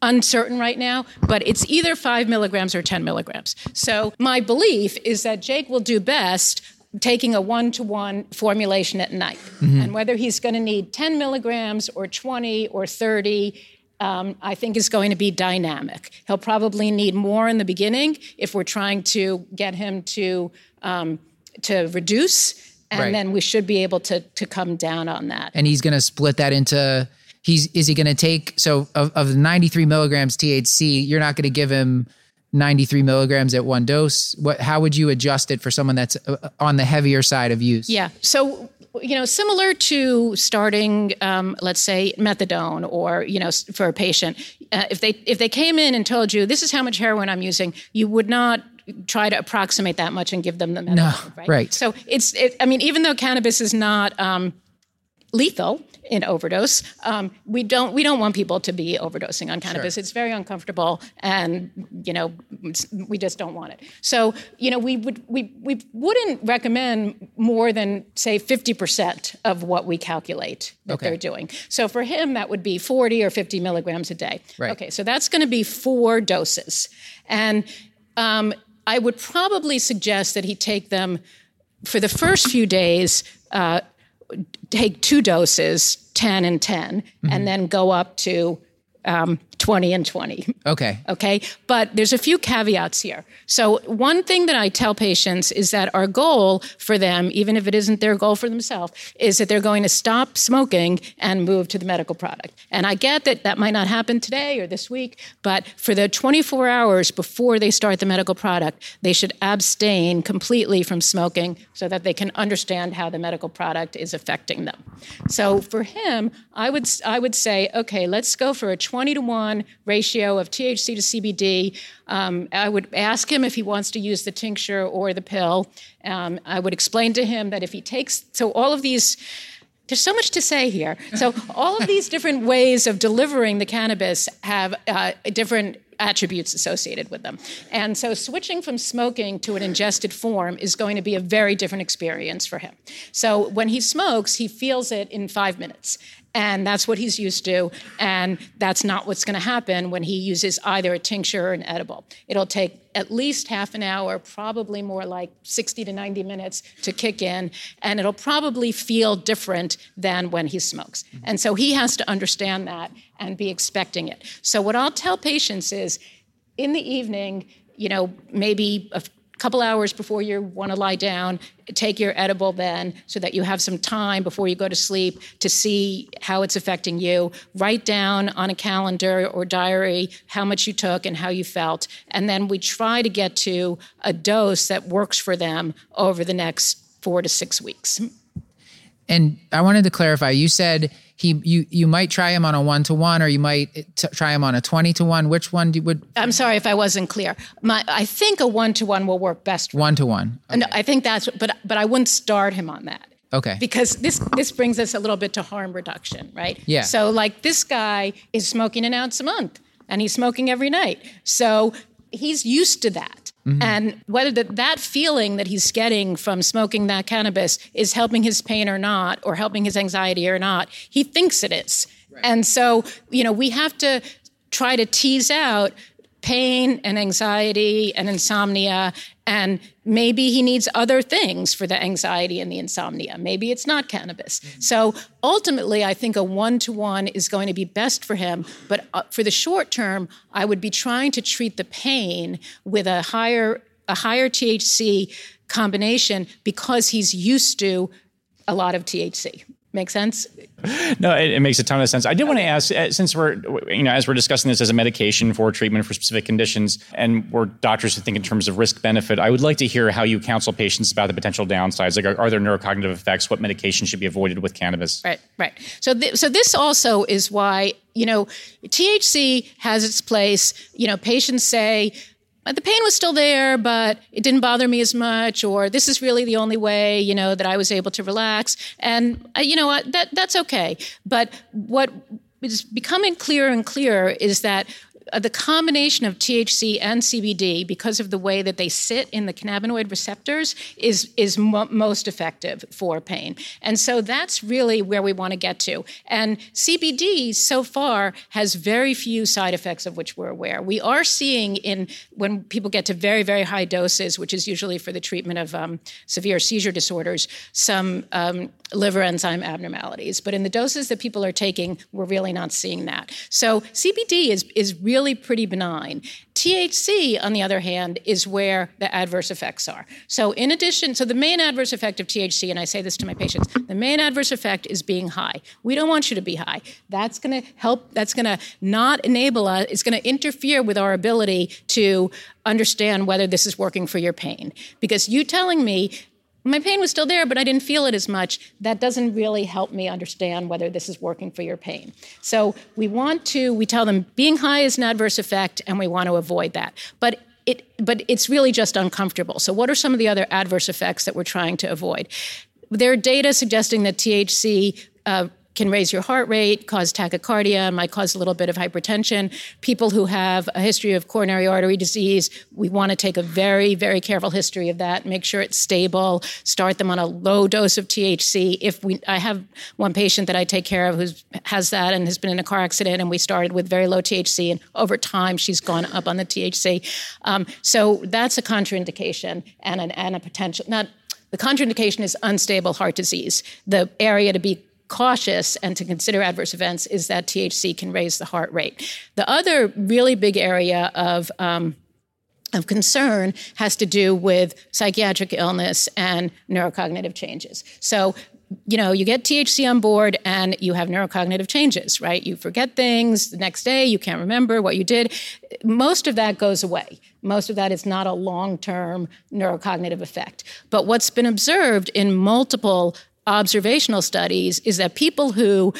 uncertain right now, but it's either five milligrams or 10 milligrams. So my belief is that Jake will do best taking a one to one formulation at night. Mm-hmm. And whether he's going to need 10 milligrams or 20 or 30, um, I think is going to be dynamic. He'll probably need more in the beginning if we're trying to get him to um, to reduce, and right. then we should be able to to come down on that. And he's going to split that into he's is he going to take so of, of 93 milligrams THC? You're not going to give him 93 milligrams at one dose. What? How would you adjust it for someone that's uh, on the heavier side of use? Yeah. So you know, similar to starting, um, let's say, methadone, or you know, for a patient, uh, if they if they came in and told you this is how much heroin I'm using, you would not try to approximate that much and give them the methadone. No, right? right. So it's, it, I mean, even though cannabis is not um, lethal in overdose. Um, we don't we don't want people to be overdosing on cannabis. Sure. It's very uncomfortable, and you know we just don't want it. So you know we would we we wouldn't recommend more than say fifty percent of what we calculate that okay. they're doing. So for him, that would be forty or fifty milligrams a day. Right. Okay, so that's going to be four doses, and um, I would probably suggest that he take them for the first few days. Uh, take two doses, 10 and 10, mm-hmm. and then go up to um, 20 and 20. Okay. Okay. But there's a few caveats here. So, one thing that I tell patients is that our goal for them, even if it isn't their goal for themselves, is that they're going to stop smoking and move to the medical product. And I get that that might not happen today or this week, but for the 24 hours before they start the medical product, they should abstain completely from smoking so that they can understand how the medical product is affecting them. So, for him, I would, I would say, okay, let's go for a 20 to 1 ratio of THC to CBD. Um, I would ask him if he wants to use the tincture or the pill. Um, I would explain to him that if he takes, so all of these, there's so much to say here. So all of these different ways of delivering the cannabis have uh, different attributes associated with them. And so switching from smoking to an ingested form is going to be a very different experience for him. So when he smokes, he feels it in five minutes and that's what he's used to. And that's not what's going to happen when he uses either a tincture or an edible. It'll take at least half an hour probably more like 60 to 90 minutes to kick in. And it'll probably feel different than when he smokes. Mm-hmm. And so he has to understand that and be expecting it. So what i'll tell patients is in the evening you know maybe a couple hours before you want to lie down, take your edible then so that you have some time before you go to sleep to see how it's affecting you. Write down on a calendar or diary how much you took and how you felt. And then we try to get to a dose that works for them over the next four to six weeks. And I wanted to clarify you said he you you might try him on a one to one or you might t- try him on a 20 to one which one do, you would i'm sorry if i wasn't clear My, i think a one to one will work best one to one no, i think that's but but i wouldn't start him on that Okay. Because this this brings us a little bit to harm reduction, right? Yeah. So like this guy is smoking an ounce a month and he's smoking every night. So he's used to that. Mm-hmm. And whether that, that feeling that he's getting from smoking that cannabis is helping his pain or not, or helping his anxiety or not, he thinks it is. Right. And so, you know, we have to try to tease out pain and anxiety and insomnia and maybe he needs other things for the anxiety and the insomnia. Maybe it's not cannabis. Mm-hmm. so ultimately i think a one-to-one is going to be best for him but uh, for the short term i would be trying to treat the pain with a higher a higher thc combination because he's used to a lot of thc Make sense? No, it, it, makes a ton of sense. I did want to ask, uh, since we're, you know, as we're discussing this as a medication for treatment for specific conditions, and we're doctors who think in terms of risk benefit, I would like to hear how you counsel patients about the potential downsides. Like, are, are there neurocognitive effects? What medication should be avoided with cannabis? Right, right. So, th- so this also is why you know THC has its place. You know, patients say the pain was still there, but it didn't bother me as much, or this is really the only way, you know, that I was able to relax. And, uh, you know what, that, that's okay. But what is becoming clearer and clearer is that uh, the combination of THC and CBD, because of the way that they sit in the cannabinoid receptors, is is mo- most effective for pain. And so that's really where we want to get to. And CBD so far has very few side effects of which we're aware. We are seeing in when people get to very very high doses, which is usually for the treatment of um, severe seizure disorders, some um, liver enzyme abnormalities. But in the doses that people are taking, we're really not seeing that. So CBD is is really really pretty benign. THC, on the other hand, is where the adverse effects are. So, in addition, so the main adverse effect of THC, and I say this to my patients, the main adverse effect is being high. We don't want you to be high. That's going to help, that's going to not enable us, it's going to interfere with our ability to understand whether this is working for your pain. Because you telling me my pain was still there, but I didn't feel it as much. That doesn't really help me understand whether this is working for your pain. So we want to, we tell them being high is an adverse effect, and we want to avoid that. But it, but it's really just uncomfortable. So, what are some of the other adverse effects that we're trying to avoid? There are data suggesting that THC uh, can raise your heart rate, cause tachycardia, might cause a little bit of hypertension. People who have a history of coronary artery disease, we want to take a very, very careful history of that, make sure it's stable, start them on a low dose of THC. If we, I have one patient that I take care of who has that and has been in a car accident, and we started with very low THC, and over time she's gone up on the THC. Um, so that's a contraindication and, an, and a potential, not the contraindication is unstable heart disease. The area to be cautious and to consider adverse events is that THC can raise the heart rate. The other really big area of um, of concern has to do with psychiatric illness and neurocognitive changes. So, you know, you get THC on board and you have neurocognitive changes, right? You forget things the next day, you can't remember what you did. Most of that goes away. Most of that is not a long term neurocognitive effect. But what's been observed in multiple observational studies is that people who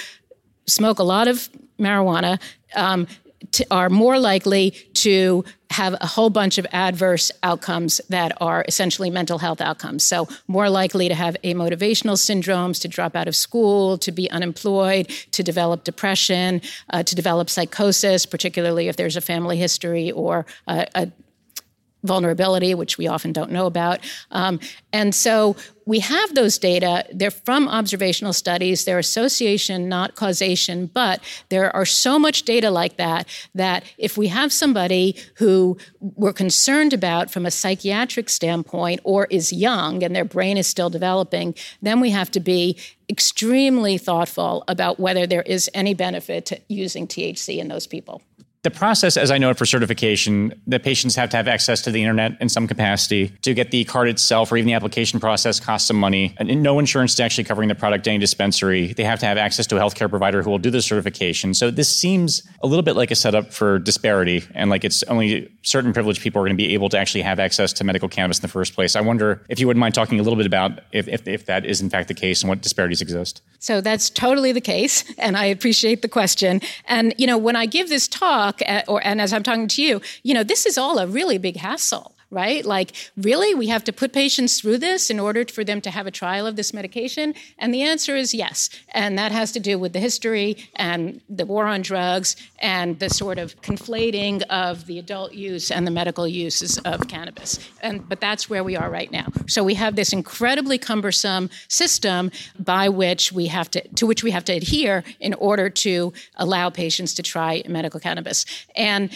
smoke a lot of marijuana um, t- are more likely to have a whole bunch of adverse outcomes that are essentially mental health outcomes. So, more likely to have amotivational syndromes, to drop out of school, to be unemployed, to develop depression, uh, to develop psychosis, particularly if there's a family history or a, a vulnerability, which we often don't know about. Um, and so we have those data. They're from observational studies. They're association, not causation. But there are so much data like that that if we have somebody who we're concerned about from a psychiatric standpoint or is young and their brain is still developing, then we have to be extremely thoughtful about whether there is any benefit to using THC in those people. The process, as I know it for certification, the patients have to have access to the internet in some capacity. To get the card itself or even the application process costs some money. And no insurance is actually covering the product any dispensary. They have to have access to a healthcare provider who will do the certification. So this seems a little bit like a setup for disparity and like it's only certain privileged people are going to be able to actually have access to medical cannabis in the first place. I wonder if you wouldn't mind talking a little bit about if, if, if that is in fact the case and what disparities exist. So that's totally the case. And I appreciate the question. And, you know, when I give this talk, at, eh, or and as I'm talking to you, you know, this is all a really big hassle right? Like, really, we have to put patients through this in order for them to have a trial of this medication? And the answer is yes. And that has to do with the history and the war on drugs and the sort of conflating of the adult use and the medical uses of cannabis. And but that's where we are right now. So we have this incredibly cumbersome system by which we have to to which we have to adhere in order to allow patients to try medical cannabis. And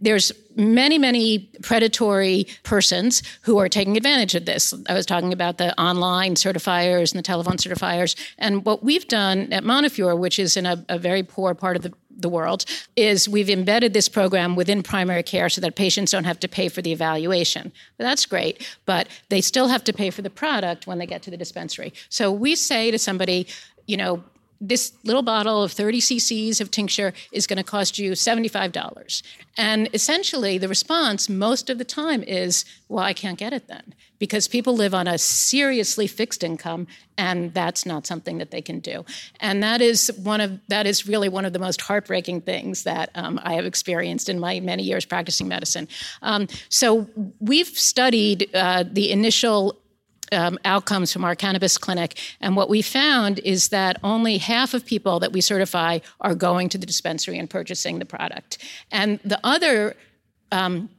there's many, many predatory persons who are taking advantage of this. I was talking about the online certifiers and the telephone certifiers. And what we've done at Montefiore, which is in a, a very poor part of the the world is we've embedded this program within primary care so that patients don't have to pay for the evaluation. That's great, but they still have to pay for the product when they get to the dispensary. So we say to somebody, you know, this little bottle of 30 cc's of tincture is going to cost you $75. And essentially, the response most of the time is, well, I can't get it then. Because people live on a seriously fixed income, and that's not something that they can do. And that is one of that is really one of the most heartbreaking things that um, I have experienced in my many years practicing medicine. Um, so we've studied uh, the initial um, outcomes from our cannabis clinic. And what we found is that only half of people that we certify are going to the dispensary and purchasing the product. And the other um,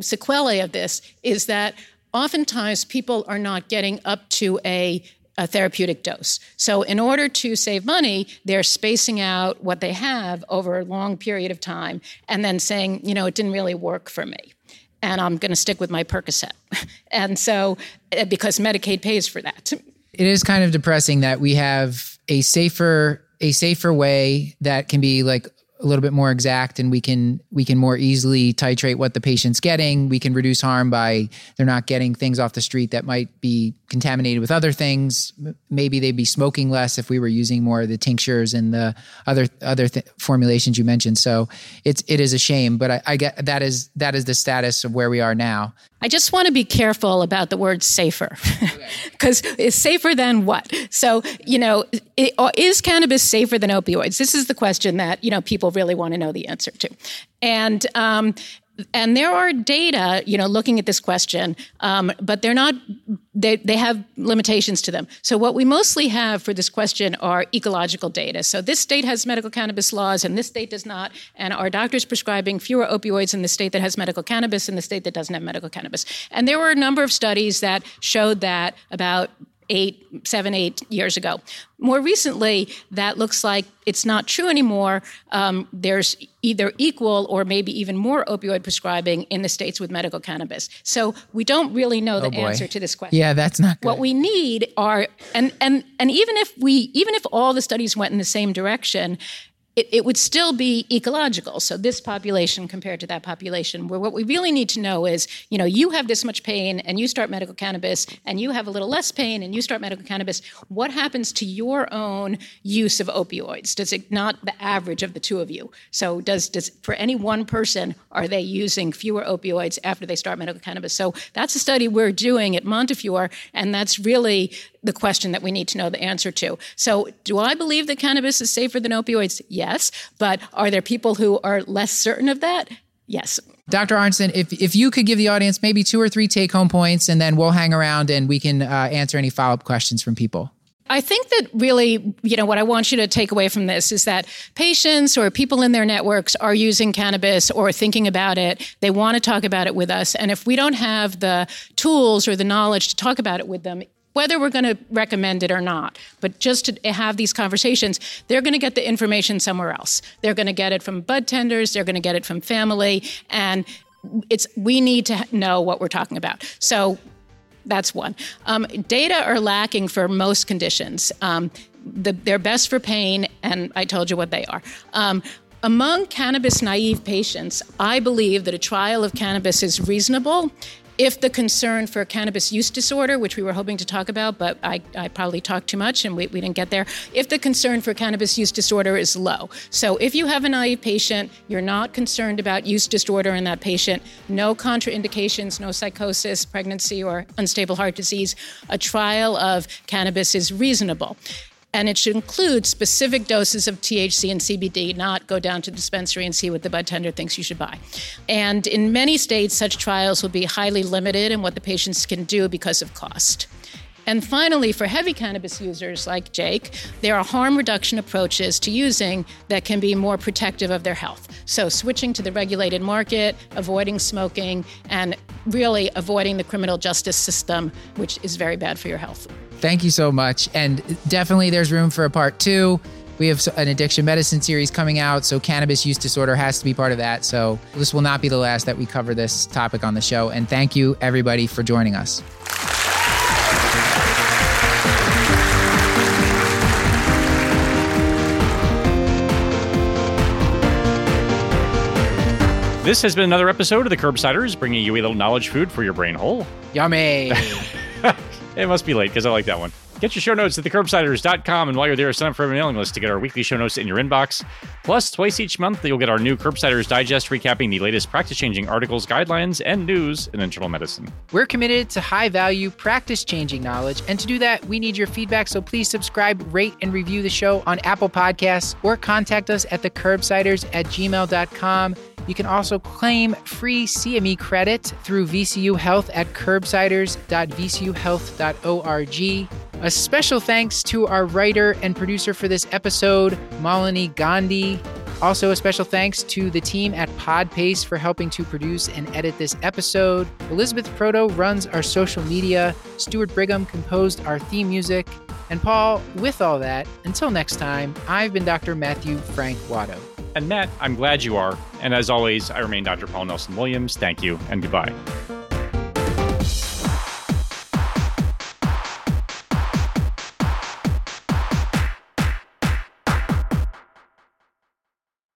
sequelae of this is that oftentimes people are not getting up to a a therapeutic dose. So, in order to save money, they're spacing out what they have over a long period of time and then saying, you know, it didn't really work for me and I'm going to stick with my Percocet. and so, eh, because Medicaid pays for that. It is kind of depressing that we have a safer a safer way that can be like a little bit more exact and we can we can more easily titrate what the patient's getting we can reduce harm by they're not getting things off the street that might be contaminated with other things maybe they'd be smoking less if we were using more of the tinctures and the other other th- formulations you mentioned so it's it is a shame but I, I get that is that is the status of where we are now I just want to be careful about the word safer because it's safer than what? So, you know, is cannabis safer than opioids? This is the question that, you know, people really want to know the answer to. And um, and there are data, you know, looking at this question, um, but they're not. They they have limitations to them. So what we mostly have for this question are ecological data. So this state has medical cannabis laws, and this state does not. And are doctors prescribing fewer opioids in the state that has medical cannabis and the state that doesn't have medical cannabis? And there were a number of studies that showed that about eight, seven, eight years ago. More recently, that looks like it's not true anymore. Um, there's either equal or maybe even more opioid prescribing in the states with medical cannabis. So we don't really know the oh answer to this question. Yeah, that's not good. What we need are and and and even if we even if all the studies went in the same direction, it, it, would still be ecological. So this population compared to that population, where what we really need to know is, you know, you have this much pain and you start medical cannabis, and you have a little less pain and you start medical cannabis. What happens to your own use of opioids? Does it not the average of the two of you? So does does for any one person are they using fewer opioids after they start medical cannabis? So that's a study we're doing at Montefiore, and that's really the question that we need to know the answer to. So, do I believe that cannabis is safer than opioids? Yes. But are there people who are less certain of that? Yes. Dr. Arnsten, if, if you could give the audience maybe two or three take home points, and then we'll hang around and we can uh, answer any follow up questions from people. I think that really, you know, what I want you to take away from this is that patients or people in their networks are using cannabis or thinking about it. They want to talk about it with us. And if we don't have the tools or the knowledge to talk about it with them, whether we're going to recommend it or not, but just to have these conversations, they're going to get the information somewhere else. They're going to get it from bud tenders, they're going to get it from family, and it's we need to know what we're talking about. So that's one. Um, data are lacking for most conditions. Um, the, they're best for pain, and I told you what they are. Um, among cannabis naive patients, I believe that a trial of cannabis is reasonable if the concern for cannabis use disorder, which we were hoping to talk about, but I, I probably talked too much and we, we didn't get there, if the concern for cannabis use disorder is low. So if you have an naive patient, you're not concerned about use disorder in that patient, no contraindications, no psychosis, pregnancy, or unstable heart disease, a trial of cannabis is reasonable and it should include specific doses of THC and CBD, not go down to the dispensary and see what the bud tender thinks you should buy. And in many states, such trials will be highly limited in what the patients can do because of cost. And finally, for heavy cannabis users like Jake, there are harm reduction approaches to using that can be more protective of their health. So, switching to the regulated market, avoiding smoking, and really avoiding the criminal justice system, which is very bad for your health. Thank you so much. And definitely there's room for a part two. We have an addiction medicine series coming out, so cannabis use disorder has to be part of that. So this will not be the last that we cover this topic on the show. And thank you, everybody, for joining us. This has been another episode of the Curbsiders, bringing you a little knowledge food for your brain hole. Yummy. It must be late because I like that one. Get your show notes at thecurbsiders.com, and while you're there, sign up for our mailing list to get our weekly show notes in your inbox. Plus, twice each month, you'll get our new Curbsiders Digest recapping the latest practice changing articles, guidelines, and news in internal medicine. We're committed to high value, practice changing knowledge, and to do that, we need your feedback. So please subscribe, rate, and review the show on Apple Podcasts or contact us at thecurbsiders at gmail.com. You can also claim free CME credit through VCU Health at curbsiders.vcuhealth.org. A special thanks to our writer and producer for this episode, Malini Gandhi. Also, a special thanks to the team at PodPaste for helping to produce and edit this episode. Elizabeth Proto runs our social media. Stuart Brigham composed our theme music. And Paul, with all that, until next time, I've been Dr. Matthew Frank Watto. And Matt, I'm glad you are. And as always, I remain Dr. Paul Nelson Williams. Thank you and goodbye.